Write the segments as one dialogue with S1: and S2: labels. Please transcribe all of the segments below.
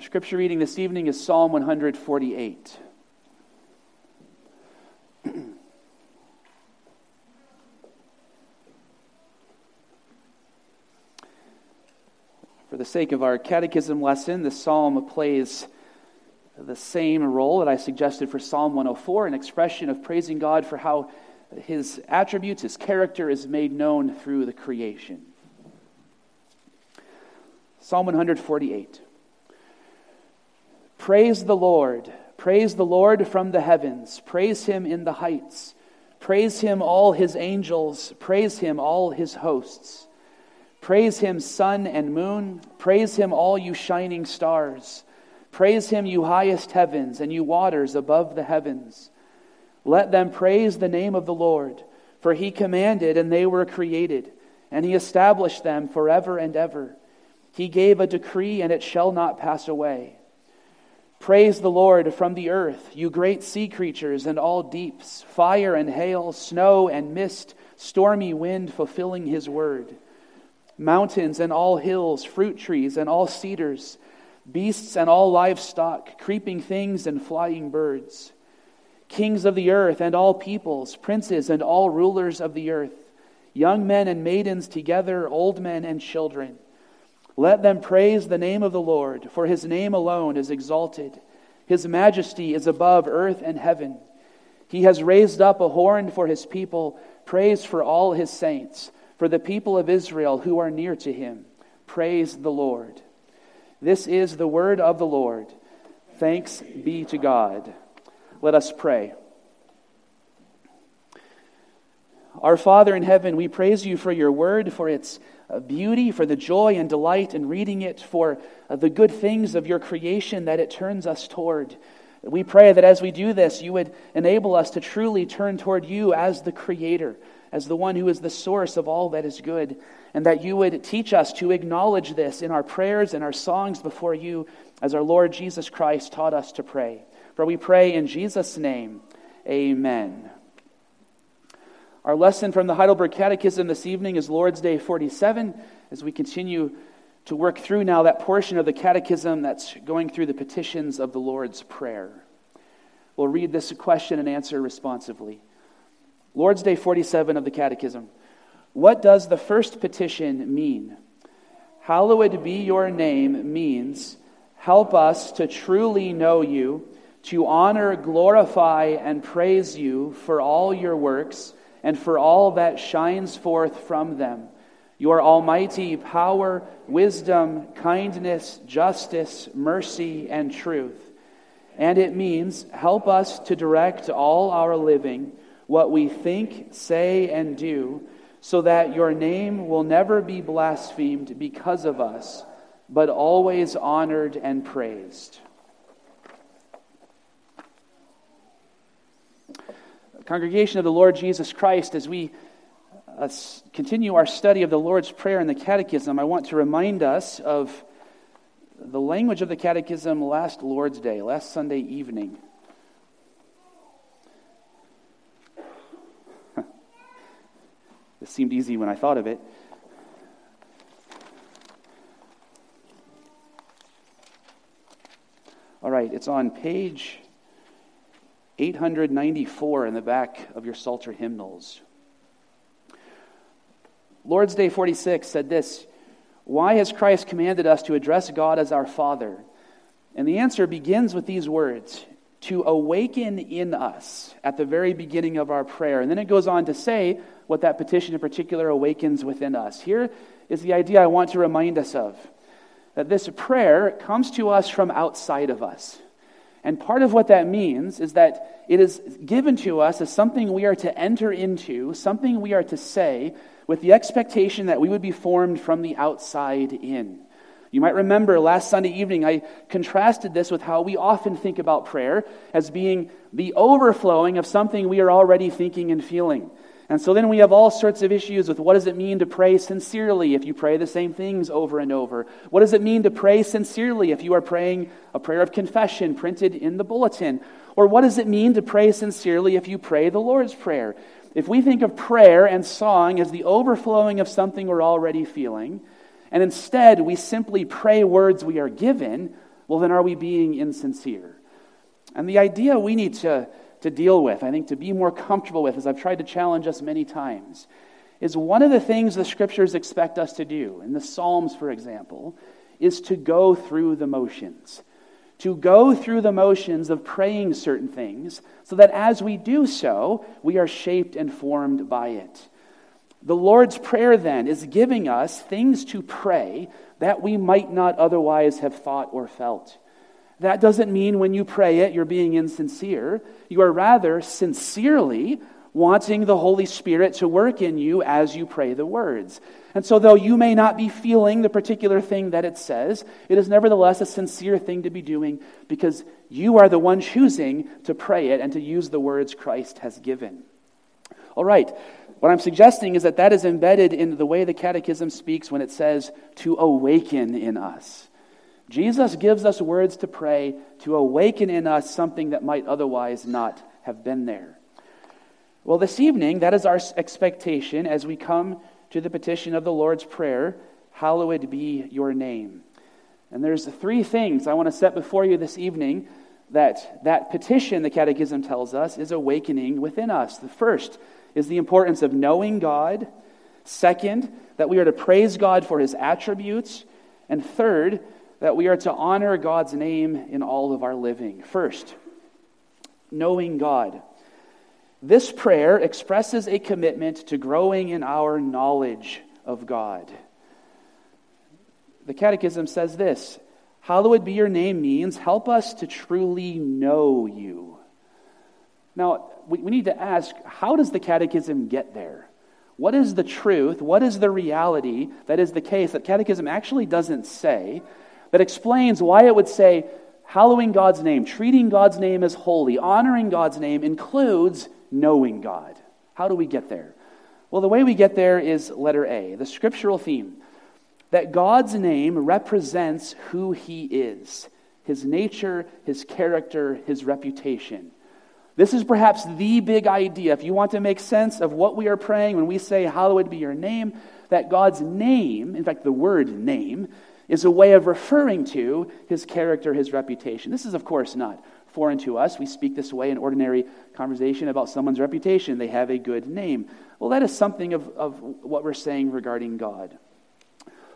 S1: Our scripture reading this evening is Psalm 148. For the sake of our catechism lesson, the psalm plays the same role that I suggested for Psalm 104, an expression of praising God for how his attributes, his character is made known through the creation. Psalm 148. Praise the Lord. Praise the Lord from the heavens. Praise him in the heights. Praise him, all his angels. Praise him, all his hosts. Praise him, sun and moon. Praise him, all you shining stars. Praise him, you highest heavens, and you waters above the heavens. Let them praise the name of the Lord, for he commanded, and they were created, and he established them forever and ever. He gave a decree, and it shall not pass away. Praise the Lord from the earth, you great sea creatures and all deeps, fire and hail, snow and mist, stormy wind fulfilling his word. Mountains and all hills, fruit trees and all cedars, beasts and all livestock, creeping things and flying birds kings of the earth and all peoples, princes and all rulers of the earth, young men and maidens together, old men and children. Let them praise the name of the Lord, for his name alone is exalted. His majesty is above earth and heaven. He has raised up a horn for his people, praise for all his saints, for the people of Israel who are near to him. Praise the Lord. This is the word of the Lord. Thanks be to God. Let us pray. Our Father in heaven, we praise you for your word, for its beauty, for the joy and delight in reading it, for uh, the good things of your creation that it turns us toward. We pray that as we do this, you would enable us to truly turn toward you as the Creator, as the one who is the source of all that is good, and that you would teach us to acknowledge this in our prayers and our songs before you, as our Lord Jesus Christ taught us to pray. For we pray in Jesus' name, amen. Our lesson from the Heidelberg Catechism this evening is Lord's Day 47, as we continue to work through now that portion of the Catechism that's going through the petitions of the Lord's Prayer. We'll read this question and answer responsively. Lord's Day 47 of the Catechism. What does the first petition mean? Hallowed be your name means, help us to truly know you to honor, glorify, and praise you for all your works and for all that shines forth from them. Your almighty power, wisdom, kindness, justice, mercy, and truth. And it means help us to direct all our living, what we think, say, and do, so that your name will never be blasphemed because of us, but always honored and praised. Congregation of the Lord Jesus Christ, as we uh, continue our study of the Lord's Prayer and the Catechism, I want to remind us of the language of the Catechism last Lord's Day, last Sunday evening. this seemed easy when I thought of it. All right, it's on page 894 in the back of your Psalter hymnals. Lord's Day 46 said this Why has Christ commanded us to address God as our Father? And the answer begins with these words to awaken in us at the very beginning of our prayer. And then it goes on to say what that petition in particular awakens within us. Here is the idea I want to remind us of that this prayer comes to us from outside of us. And part of what that means is that it is given to us as something we are to enter into, something we are to say, with the expectation that we would be formed from the outside in. You might remember last Sunday evening, I contrasted this with how we often think about prayer as being the overflowing of something we are already thinking and feeling. And so then we have all sorts of issues with what does it mean to pray sincerely if you pray the same things over and over? What does it mean to pray sincerely if you are praying a prayer of confession printed in the bulletin? Or what does it mean to pray sincerely if you pray the Lord's Prayer? If we think of prayer and song as the overflowing of something we're already feeling, and instead we simply pray words we are given, well, then are we being insincere? And the idea we need to, to deal with, I think, to be more comfortable with, as I've tried to challenge us many times, is one of the things the scriptures expect us to do, in the Psalms, for example, is to go through the motions. To go through the motions of praying certain things, so that as we do so, we are shaped and formed by it. The Lord's Prayer, then, is giving us things to pray that we might not otherwise have thought or felt. That doesn't mean when you pray it, you're being insincere. You are rather sincerely wanting the Holy Spirit to work in you as you pray the words. And so, though you may not be feeling the particular thing that it says, it is nevertheless a sincere thing to be doing because you are the one choosing to pray it and to use the words Christ has given. All right, what I'm suggesting is that that is embedded in the way the Catechism speaks when it says to awaken in us. Jesus gives us words to pray to awaken in us something that might otherwise not have been there. Well, this evening, that is our expectation as we come to the petition of the Lord's Prayer Hallowed be your name. And there's three things I want to set before you this evening that that petition, the Catechism tells us, is awakening within us. The first is the importance of knowing God. Second, that we are to praise God for his attributes. And third, that we are to honor God's name in all of our living. First, knowing God. This prayer expresses a commitment to growing in our knowledge of God. The Catechism says this Hallowed be your name means help us to truly know you. Now, we, we need to ask how does the Catechism get there? What is the truth? What is the reality that is the case that Catechism actually doesn't say, that explains why it would say hallowing God's name, treating God's name as holy, honoring God's name includes knowing God. How do we get there? Well, the way we get there is letter A, the scriptural theme that God's name represents who he is his nature, his character, his reputation. This is perhaps the big idea. If you want to make sense of what we are praying when we say, Hallowed be your name, that God's name, in fact, the word name, is a way of referring to his character, his reputation. This is, of course, not foreign to us. We speak this way in ordinary conversation about someone's reputation. They have a good name. Well, that is something of, of what we're saying regarding God.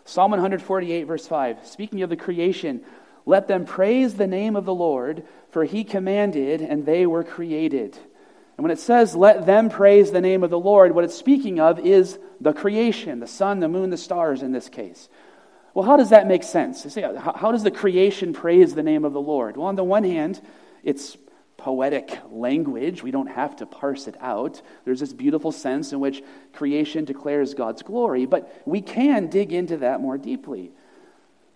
S1: Psalm 148, verse 5, speaking of the creation, let them praise the name of the Lord, for he commanded, and they were created. And when it says, let them praise the name of the Lord, what it's speaking of is the creation, the sun, the moon, the stars in this case. Well, how does that make sense? How does the creation praise the name of the Lord? Well, on the one hand, it's poetic language. We don't have to parse it out. There's this beautiful sense in which creation declares God's glory, but we can dig into that more deeply.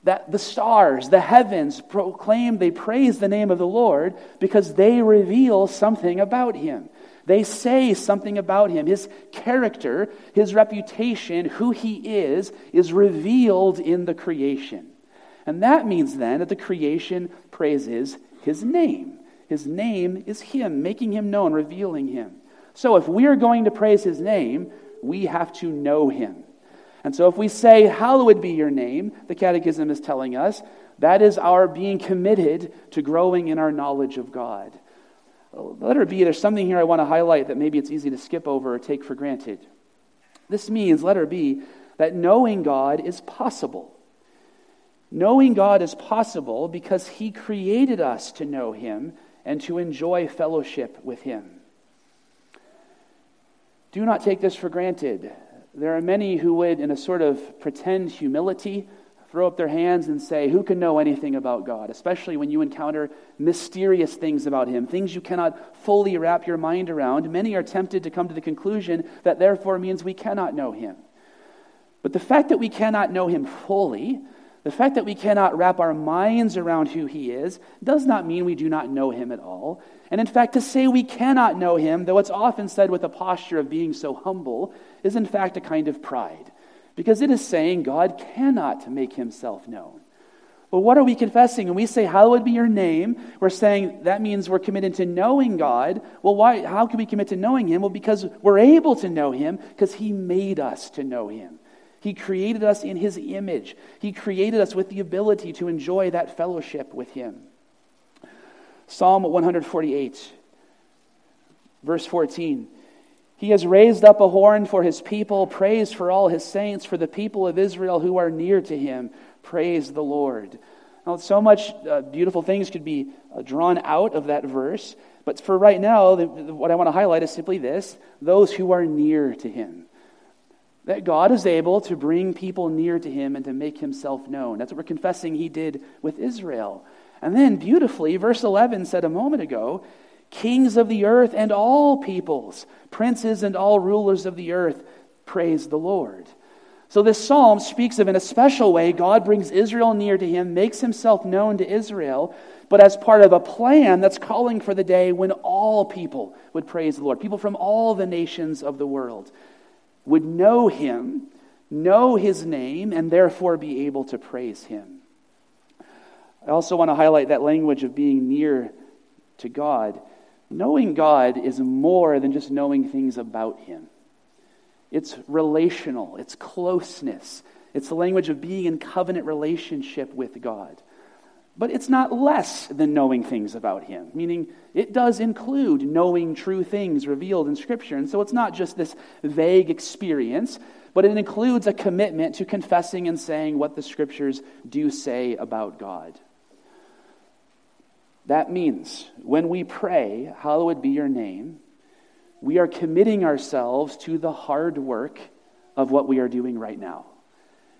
S1: That the stars, the heavens proclaim, they praise the name of the Lord because they reveal something about Him. They say something about Him. His character, His reputation, who He is, is revealed in the creation. And that means then that the creation praises His name. His name is Him, making Him known, revealing Him. So if we are going to praise His name, we have to know Him. And so if we say, Hallowed be your name, the Catechism is telling us, that is our being committed to growing in our knowledge of God. Letter B, there's something here I want to highlight that maybe it's easy to skip over or take for granted. This means, letter B, that knowing God is possible. Knowing God is possible because He created us to know Him and to enjoy fellowship with Him. Do not take this for granted. There are many who would, in a sort of pretend humility, throw up their hands and say, Who can know anything about God? Especially when you encounter mysterious things about Him, things you cannot fully wrap your mind around. Many are tempted to come to the conclusion that therefore means we cannot know Him. But the fact that we cannot know Him fully the fact that we cannot wrap our minds around who he is does not mean we do not know him at all. And in fact, to say we cannot know him, though it's often said with a posture of being so humble, is in fact a kind of pride. Because it is saying God cannot make himself known. But what are we confessing? When we say, Hallowed be your name, we're saying that means we're committed to knowing God. Well, why, how can we commit to knowing him? Well, because we're able to know him because he made us to know him. He created us in His image. He created us with the ability to enjoy that fellowship with Him. Psalm 148, verse 14. He has raised up a horn for his people, praise for all his saints, for the people of Israel who are near to him. Praise the Lord. Now, so much uh, beautiful things could be uh, drawn out of that verse, but for right now, the, what I want to highlight is simply this those who are near to him. That God is able to bring people near to him and to make himself known. That's what we're confessing he did with Israel. And then, beautifully, verse 11 said a moment ago kings of the earth and all peoples, princes and all rulers of the earth, praise the Lord. So, this psalm speaks of in a special way God brings Israel near to him, makes himself known to Israel, but as part of a plan that's calling for the day when all people would praise the Lord. People from all the nations of the world would know him, know his name, and therefore be able to praise him. I also want to highlight that language of being near to God. Knowing God is more than just knowing things about him. It's relational, it's closeness, it's the language of being in covenant relationship with God. But it's not less than knowing things about Him, meaning it does include knowing true things revealed in Scripture. And so it's not just this vague experience, but it includes a commitment to confessing and saying what the Scriptures do say about God. That means when we pray, Hallowed be your name, we are committing ourselves to the hard work of what we are doing right now.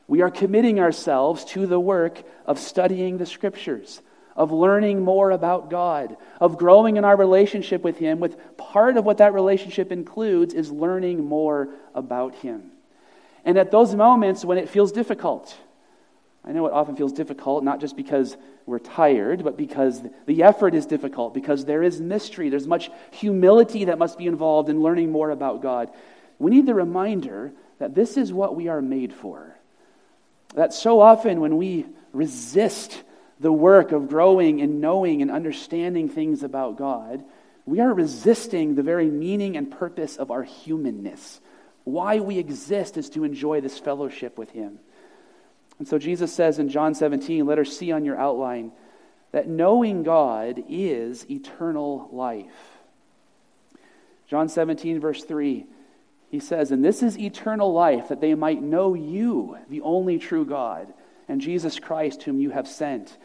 S1: We are committing ourselves to the work of studying the scriptures, of learning more about God, of growing in our relationship with Him, with part of what that relationship includes is learning more about Him. And at those moments when it feels difficult, I know it often feels difficult, not just because we're tired, but because the effort is difficult, because there is mystery. There's much humility that must be involved in learning more about God. We need the reminder that this is what we are made for. That so often when we resist the work of growing and knowing and understanding things about God, we are resisting the very meaning and purpose of our humanness. Why we exist is to enjoy this fellowship with Him. And so Jesus says in John 17, let her see on your outline that knowing God is eternal life. John 17, verse 3, he says, And this is eternal life, that they might know you, the only true God, and Jesus Christ, whom you have sent.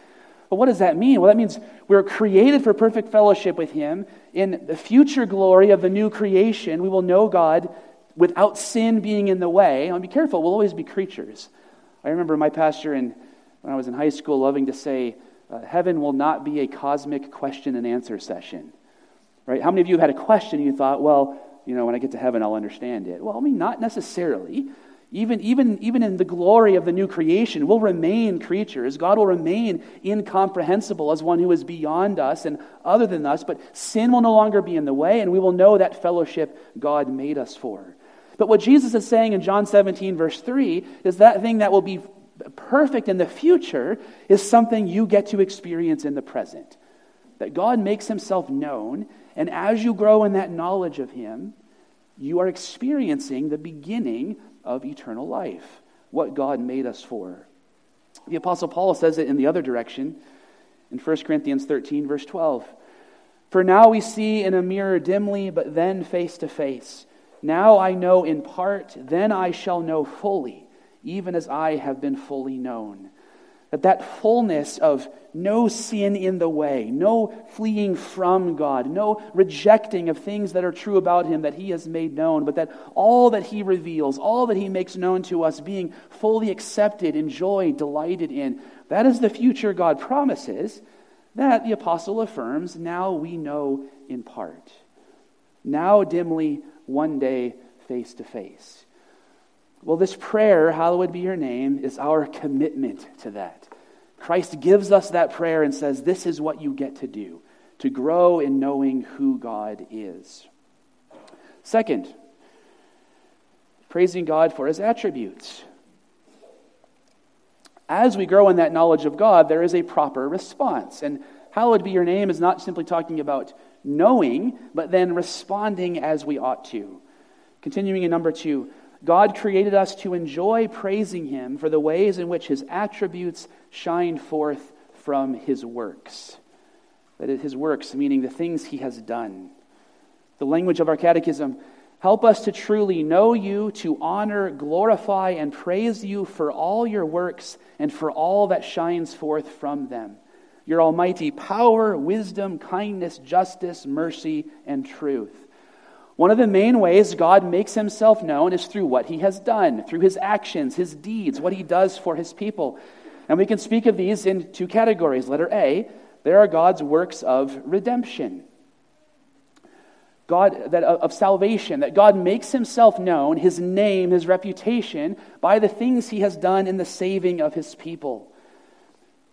S1: But what does that mean? Well, that means we're created for perfect fellowship with Him. In the future glory of the new creation, we will know God without sin being in the way. And be careful, we'll always be creatures. I remember my pastor in, when I was in high school loving to say, uh, Heaven will not be a cosmic question and answer session. Right? How many of you had a question and you thought, well, you know, when I get to heaven, I'll understand it? Well, I mean, not necessarily. Even, even, even in the glory of the new creation, we'll remain creatures. God will remain incomprehensible as one who is beyond us and other than us, but sin will no longer be in the way, and we will know that fellowship God made us for. But what Jesus is saying in John 17, verse 3, is that thing that will be perfect in the future is something you get to experience in the present. That God makes himself known, and as you grow in that knowledge of him, you are experiencing the beginning of eternal life, what God made us for. The Apostle Paul says it in the other direction in 1 Corinthians 13, verse 12. For now we see in a mirror dimly, but then face to face. Now I know in part, then I shall know fully, even as I have been fully known. That that fullness of no sin in the way, no fleeing from God, no rejecting of things that are true about him that he has made known, but that all that he reveals, all that he makes known to us, being fully accepted, enjoyed, delighted in, that is the future God promises. That, the apostle affirms, now we know in part. Now dimly one day face to face. Well, this prayer, hallowed be your name, is our commitment to that. Christ gives us that prayer and says, This is what you get to do, to grow in knowing who God is. Second, praising God for his attributes. As we grow in that knowledge of God, there is a proper response. And hallowed be your name is not simply talking about knowing, but then responding as we ought to. Continuing in number two, God created us to enjoy praising Him for the ways in which His attributes shine forth from His works. That is, His works, meaning the things He has done. The language of our catechism help us to truly know you, to honor, glorify, and praise you for all your works and for all that shines forth from them. Your almighty power, wisdom, kindness, justice, mercy, and truth. One of the main ways God makes himself known is through what he has done, through his actions, his deeds, what he does for his people. And we can speak of these in two categories. Letter A, there are God's works of redemption. God, that of salvation, that God makes himself known, his name, his reputation, by the things he has done in the saving of his people.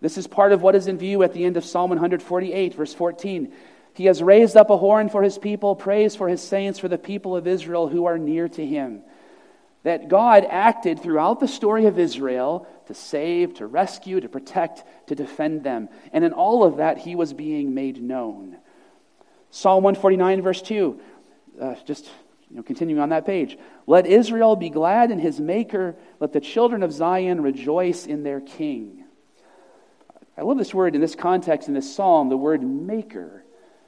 S1: This is part of what is in view at the end of Psalm 148, verse 14. He has raised up a horn for his people, praise for his saints, for the people of Israel who are near to him. That God acted throughout the story of Israel to save, to rescue, to protect, to defend them. And in all of that, he was being made known. Psalm 149, verse 2, uh, just you know, continuing on that page. Let Israel be glad in his maker, let the children of Zion rejoice in their king. I love this word in this context, in this psalm, the word maker.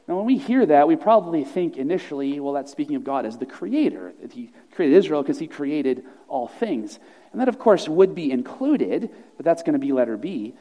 S1: Now, when we hear that, we probably think initially, well, that's speaking of God as the creator, that he created Israel because he created all things. And that, of course, would be included, but that's going to be letter B.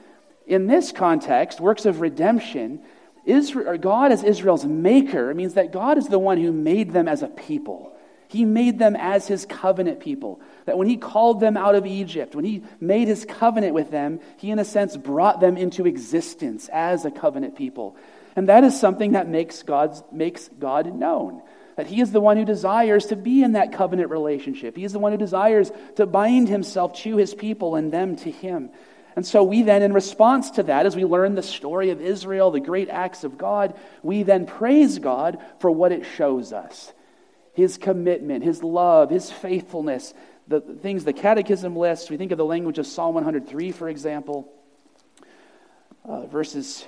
S1: In this context, works of redemption, Israel, God as Israel's maker means that God is the one who made them as a people. He made them as his covenant people. That when he called them out of Egypt, when he made his covenant with them, he, in a sense, brought them into existence as a covenant people. And that is something that makes, God's, makes God known. That He is the one who desires to be in that covenant relationship. He is the one who desires to bind Himself to His people and them to Him. And so we then, in response to that, as we learn the story of Israel, the great acts of God, we then praise God for what it shows us His commitment, His love, His faithfulness, the things the Catechism lists. We think of the language of Psalm 103, for example, uh, verses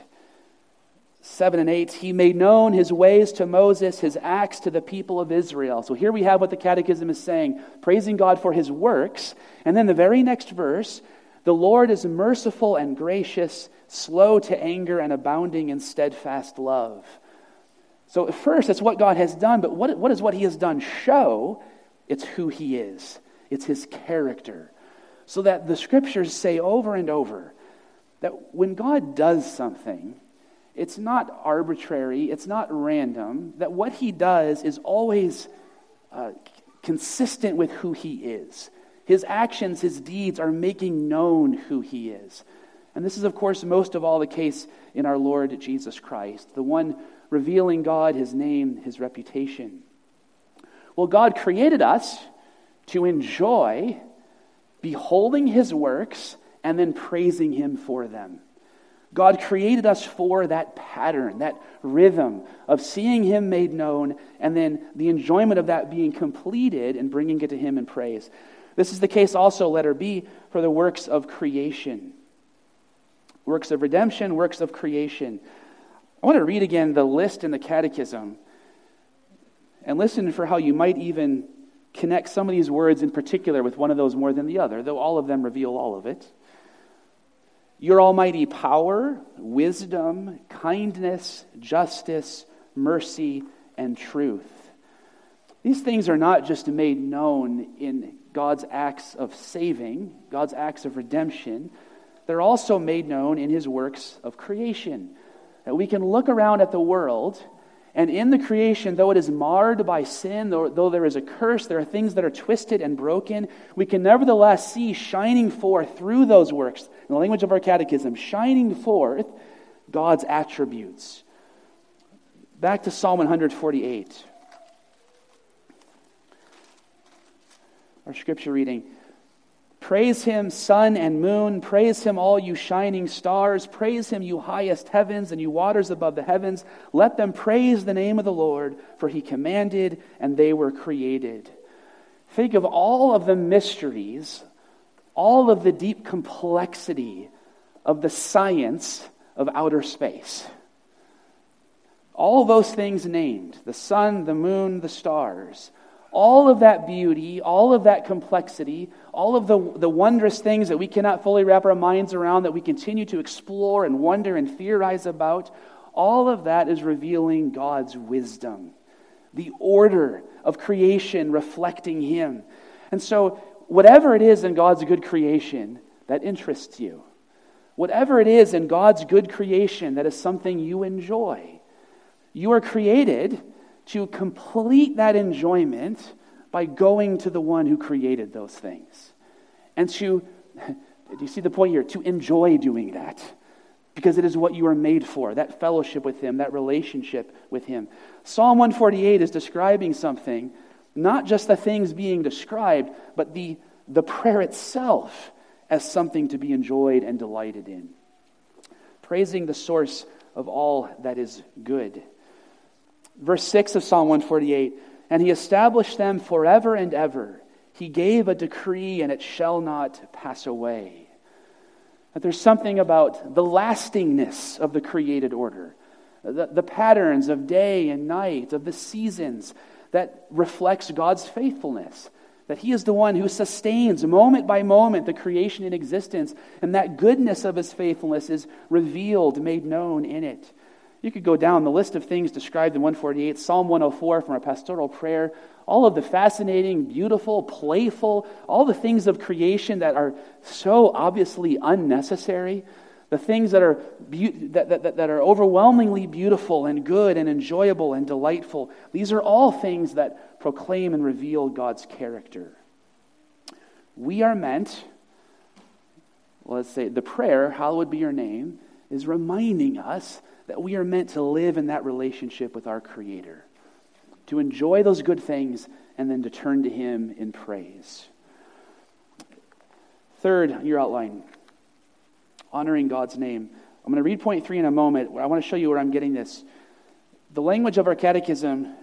S1: 7 and 8, he made known his ways to Moses, his acts to the people of Israel. So here we have what the Catechism is saying, praising God for his works. And then the very next verse, the Lord is merciful and gracious, slow to anger, and abounding in steadfast love. So, first, it's what God has done, but what, what does what he has done show? It's who he is, it's his character. So that the scriptures say over and over that when God does something, it's not arbitrary, it's not random, that what he does is always uh, consistent with who he is. His actions, his deeds are making known who he is. And this is, of course, most of all the case in our Lord Jesus Christ, the one revealing God, his name, his reputation. Well, God created us to enjoy beholding his works and then praising him for them. God created us for that pattern, that rhythm of seeing Him made known, and then the enjoyment of that being completed and bringing it to Him in praise. This is the case also, letter B, for the works of creation. Works of redemption, works of creation. I want to read again the list in the Catechism and listen for how you might even connect some of these words in particular with one of those more than the other, though all of them reveal all of it. Your almighty power, wisdom, kindness, justice, mercy, and truth. These things are not just made known in God's acts of saving, God's acts of redemption. They're also made known in his works of creation. That we can look around at the world and in the creation, though it is marred by sin, though, though, there is a curse, there are things that are twisted and broken, we can nevertheless see shining forth through those works, in the language of our catechism, shining forth God's attributes. Back to Psalm 148. Our scripture reading. Praise him, sun and moon. Praise him, all you shining stars. Praise him, you highest heavens and you waters above the heavens. Let them praise the name of the Lord, for he commanded and they were created. Think of all of the mysteries, all of the deep complexity of the science of outer space. All those things named the sun, the moon, the stars all of that beauty, all of that complexity, all of the, the wondrous things that we cannot fully wrap our minds around, that we continue to explore and wonder and theorize about, all of that is revealing God's wisdom, the order of creation reflecting Him. And so, whatever it is in God's good creation that interests you, whatever it is in God's good creation that is something you enjoy, you are created to complete that enjoyment by going to the one who created those things. And to, do you see the point here? To enjoy doing that. Because it is what you are made for that fellowship with Him, that relationship with Him. Psalm 148 is describing something, not just the things being described, but the, the prayer itself as something to be enjoyed and delighted in. Praising the source of all that is good. Verse 6 of Psalm 148 And he established them forever and ever. He gave a decree, and it shall not pass away. That there's something about the lastingness of the created order, the, the patterns of day and night, of the seasons, that reflects God's faithfulness. That He is the one who sustains moment by moment the creation in existence, and that goodness of His faithfulness is revealed, made known in it. You could go down the list of things described in 148, Psalm 104 from our pastoral prayer, all of the fascinating, beautiful, playful, all the things of creation that are so obviously unnecessary, the things that are, be- that, that, that are overwhelmingly beautiful and good and enjoyable and delightful. These are all things that proclaim and reveal God's character. We are meant, let's say, the prayer, Hallowed be your name, is reminding us that we are meant to live in that relationship with our Creator, to enjoy those good things, and then to turn to Him in praise. Third, your outline honoring God's name. I'm going to read point three in a moment. I want to show you where I'm getting this. The language of our catechism,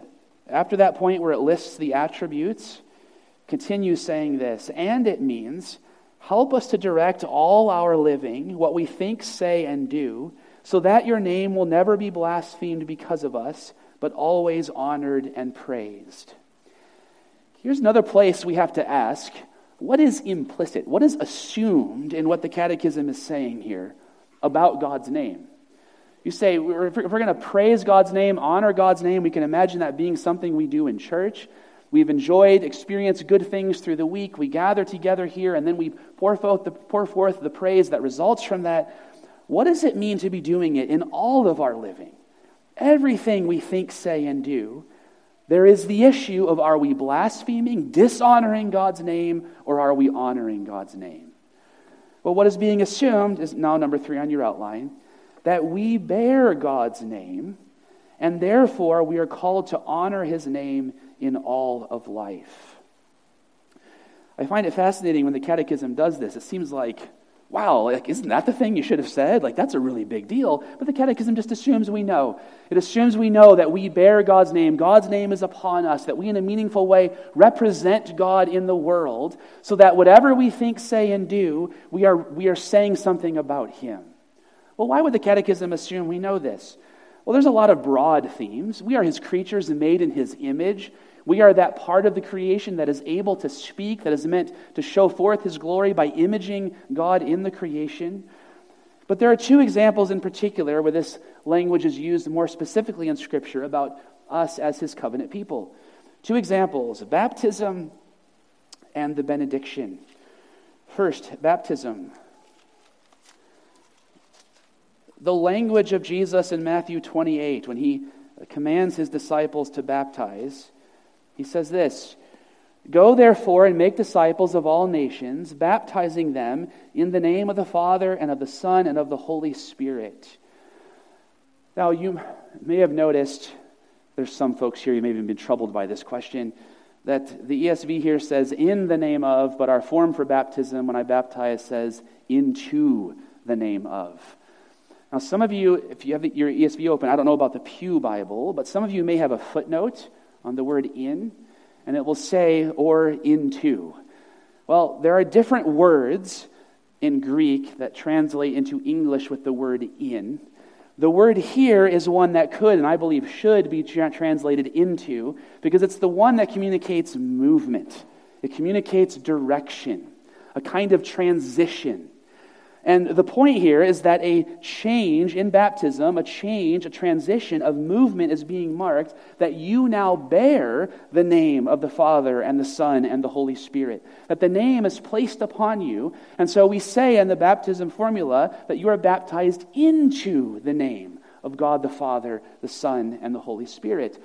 S1: after that point where it lists the attributes, continues saying this, and it means help us to direct all our living, what we think, say, and do so that your name will never be blasphemed because of us, but always honored and praised. Here's another place we have to ask what is implicit? What is assumed in what the Catechism is saying here about God's name? You say, if we're going to praise God's name, honor God's name, we can imagine that being something we do in church. We've enjoyed, experienced good things through the week. We gather together here, and then we pour forth the, pour forth the praise that results from that. What does it mean to be doing it in all of our living? Everything we think, say, and do, there is the issue of are we blaspheming, dishonoring God's name, or are we honoring God's name? Well, what is being assumed is now number three on your outline that we bear God's name, and therefore we are called to honor his name in all of life. I find it fascinating when the Catechism does this. It seems like wow, like, isn't that the thing you should have said? Like, that's a really big deal. But the Catechism just assumes we know. It assumes we know that we bear God's name. God's name is upon us, that we, in a meaningful way, represent God in the world, so that whatever we think, say, and do, we are, we are saying something about Him. Well, why would the Catechism assume we know this? Well, there's a lot of broad themes. We are His creatures made in His image. We are that part of the creation that is able to speak, that is meant to show forth his glory by imaging God in the creation. But there are two examples in particular where this language is used more specifically in Scripture about us as his covenant people. Two examples baptism and the benediction. First, baptism. The language of Jesus in Matthew 28, when he commands his disciples to baptize, he says this Go therefore and make disciples of all nations, baptizing them in the name of the Father and of the Son and of the Holy Spirit. Now, you may have noticed, there's some folks here, you may have been troubled by this question, that the ESV here says in the name of, but our form for baptism when I baptize says into the name of. Now, some of you, if you have your ESV open, I don't know about the Pew Bible, but some of you may have a footnote on the word in, and it will say or into. Well, there are different words in Greek that translate into English with the word in. The word here is one that could, and I believe should, be translated into, because it's the one that communicates movement. It communicates direction, a kind of transition. And the point here is that a change in baptism, a change, a transition of movement is being marked, that you now bear the name of the Father and the Son and the Holy Spirit. That the name is placed upon you. And so we say in the baptism formula that you are baptized into the name of God the Father, the Son, and the Holy Spirit.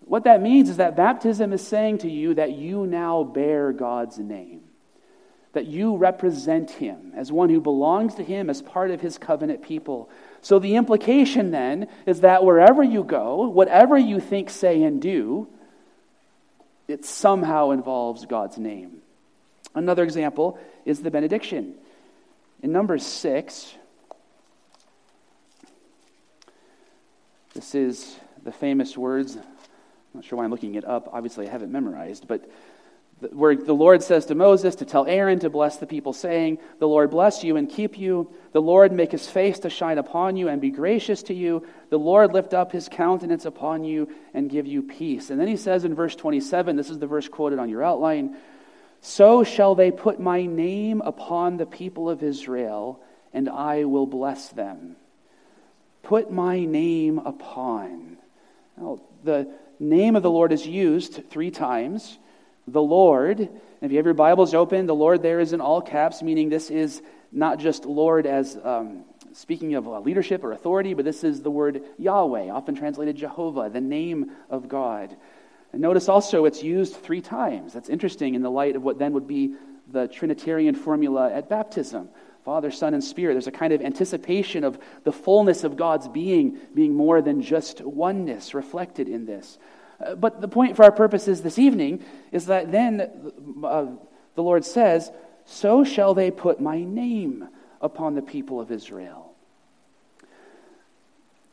S1: What that means is that baptism is saying to you that you now bear God's name that you represent him as one who belongs to him as part of his covenant people. So the implication then is that wherever you go, whatever you think, say, and do, it somehow involves God's name. Another example is the benediction. In Numbers six, this is the famous words. I'm not sure why I'm looking it up. Obviously, I haven't memorized, but where the Lord says to Moses to tell Aaron to bless the people, saying, The Lord bless you and keep you. The Lord make his face to shine upon you and be gracious to you. The Lord lift up his countenance upon you and give you peace. And then he says in verse 27, this is the verse quoted on your outline So shall they put my name upon the people of Israel, and I will bless them. Put my name upon. Now, the name of the Lord is used three times the Lord. If you have your Bibles open, the Lord there is in all caps, meaning this is not just Lord as um, speaking of uh, leadership or authority, but this is the word Yahweh, often translated Jehovah, the name of God. And notice also it's used three times. That's interesting in the light of what then would be the Trinitarian formula at baptism. Father, Son, and Spirit. There's a kind of anticipation of the fullness of God's being being more than just oneness reflected in this. But the point for our purposes this evening is that then uh, the Lord says, So shall they put my name upon the people of Israel.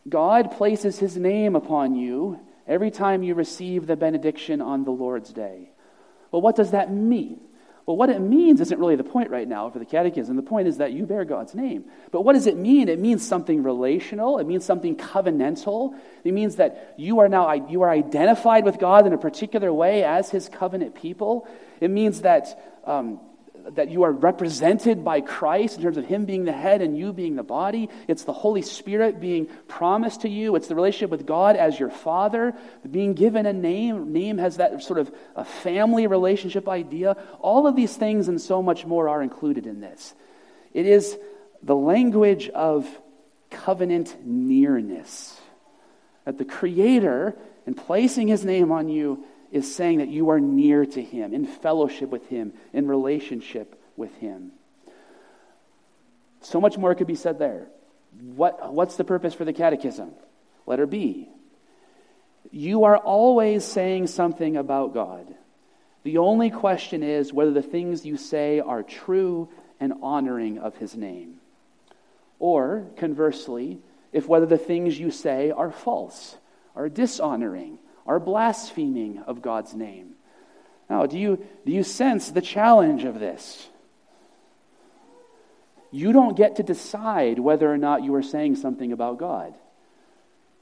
S1: God places his name upon you every time you receive the benediction on the Lord's day. Well, what does that mean? Well, what it means isn't really the point right now for the catechism. The point is that you bear God's name. But what does it mean? It means something relational. It means something covenantal. It means that you are now you are identified with God in a particular way as His covenant people. It means that um, that you are represented by Christ in terms of Him being the head and you being the body. It's the Holy Spirit being promised to you. It's the relationship with God as your Father, being given a name. Name has that sort of a family relationship idea. All of these things and so much more are included in this. It is the language of covenant nearness. That the Creator, in placing His name on you, is saying that you are near to Him, in fellowship with Him, in relationship with Him. So much more could be said there. What, what's the purpose for the catechism? Letter B. You are always saying something about God. The only question is whether the things you say are true and honoring of His name. Or, conversely, if whether the things you say are false, are dishonoring, are blaspheming of God's name. Now, do you, do you sense the challenge of this? You don't get to decide whether or not you are saying something about God.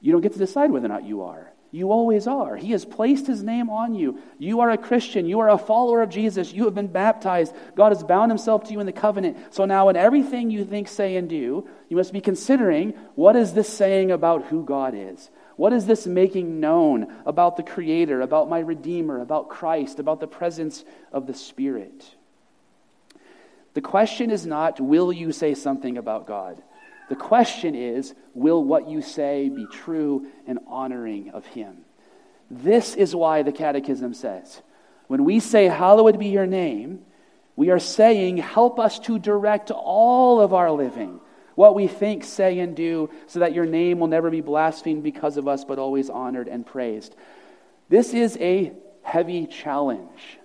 S1: You don't get to decide whether or not you are. You always are. He has placed his name on you. You are a Christian. You are a follower of Jesus. You have been baptized. God has bound himself to you in the covenant. So now, in everything you think, say, and do, you must be considering what is this saying about who God is? What is this making known about the Creator, about my Redeemer, about Christ, about the presence of the Spirit? The question is not, will you say something about God? The question is, will what you say be true and honoring of Him? This is why the Catechism says, when we say, Hallowed be your name, we are saying, Help us to direct all of our living what we think, say, and do, so that your name will never be blasphemed because of us, but always honored and praised. This is a heavy challenge,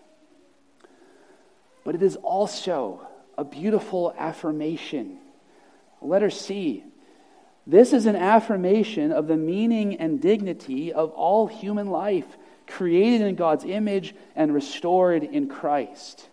S1: but it is also a beautiful affirmation. Letter C. This is an affirmation of the meaning and dignity of all human life, created in God's image and restored in Christ.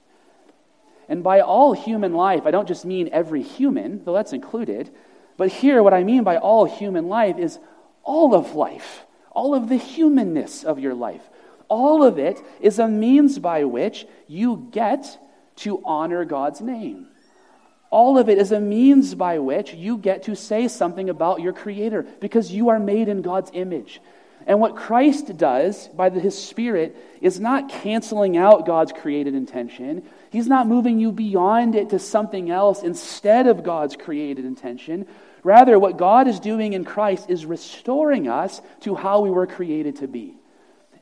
S1: And by all human life, I don't just mean every human, though that's included, But here, what I mean by all human life is all of life, all of the humanness of your life. All of it is a means by which you get to honor God's name. All of it is a means by which you get to say something about your Creator because you are made in God's image. And what Christ does by the, his Spirit is not canceling out God's created intention. He's not moving you beyond it to something else instead of God's created intention. Rather, what God is doing in Christ is restoring us to how we were created to be.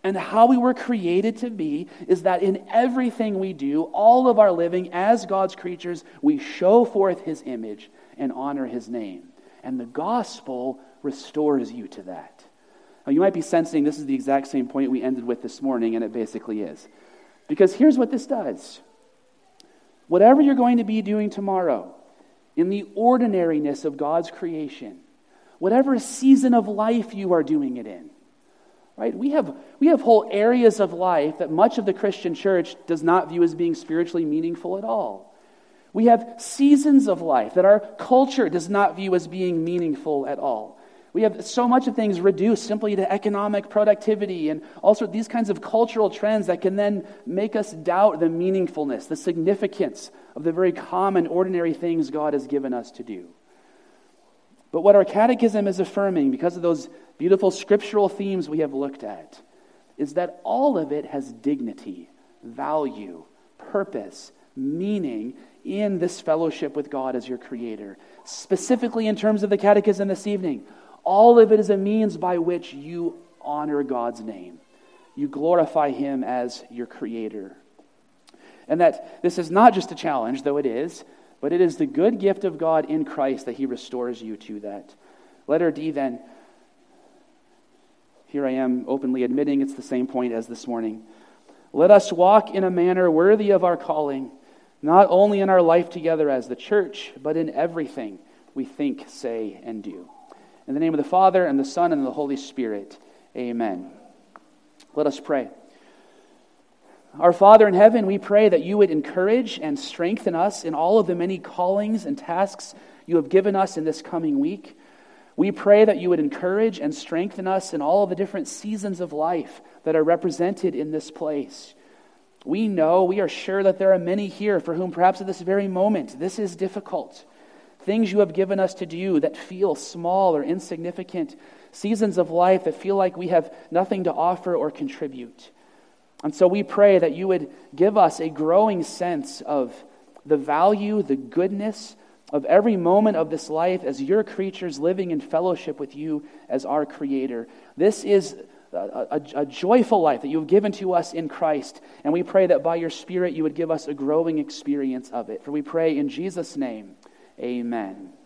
S1: And how we were created to be is that in everything we do, all of our living as God's creatures, we show forth His image and honor His name. And the gospel restores you to that. Now, you might be sensing this is the exact same point we ended with this morning, and it basically is. Because here's what this does whatever you're going to be doing tomorrow, in the ordinariness of God's creation, whatever season of life you are doing it in, right? We have, we have whole areas of life that much of the Christian church does not view as being spiritually meaningful at all. We have seasons of life that our culture does not view as being meaningful at all. We have so much of things reduced simply to economic productivity and also these kinds of cultural trends that can then make us doubt the meaningfulness, the significance of the very common, ordinary things God has given us to do. But what our catechism is affirming, because of those beautiful scriptural themes we have looked at, is that all of it has dignity, value, purpose, meaning in this fellowship with God as your creator. Specifically, in terms of the catechism this evening, all of it is a means by which you honor God's name. You glorify Him as your creator. And that this is not just a challenge, though it is, but it is the good gift of God in Christ that He restores you to that. Letter D, then. Here I am openly admitting it's the same point as this morning. Let us walk in a manner worthy of our calling, not only in our life together as the church, but in everything we think, say, and do. In the name of the Father, and the Son, and the Holy Spirit, amen. Let us pray. Our Father in heaven, we pray that you would encourage and strengthen us in all of the many callings and tasks you have given us in this coming week. We pray that you would encourage and strengthen us in all of the different seasons of life that are represented in this place. We know, we are sure that there are many here for whom perhaps at this very moment this is difficult things you have given us to do that feel small or insignificant, seasons of life that feel like we have nothing to offer or contribute. And so we pray that you would give us a growing sense of the value, the goodness of every moment of this life as your creatures living in fellowship with you as our Creator. This is a, a, a, joyful life that you have given to us in Christ. And we pray that by your Spirit you would give us a growing experience of it. For we pray in Jesus' name. Amen.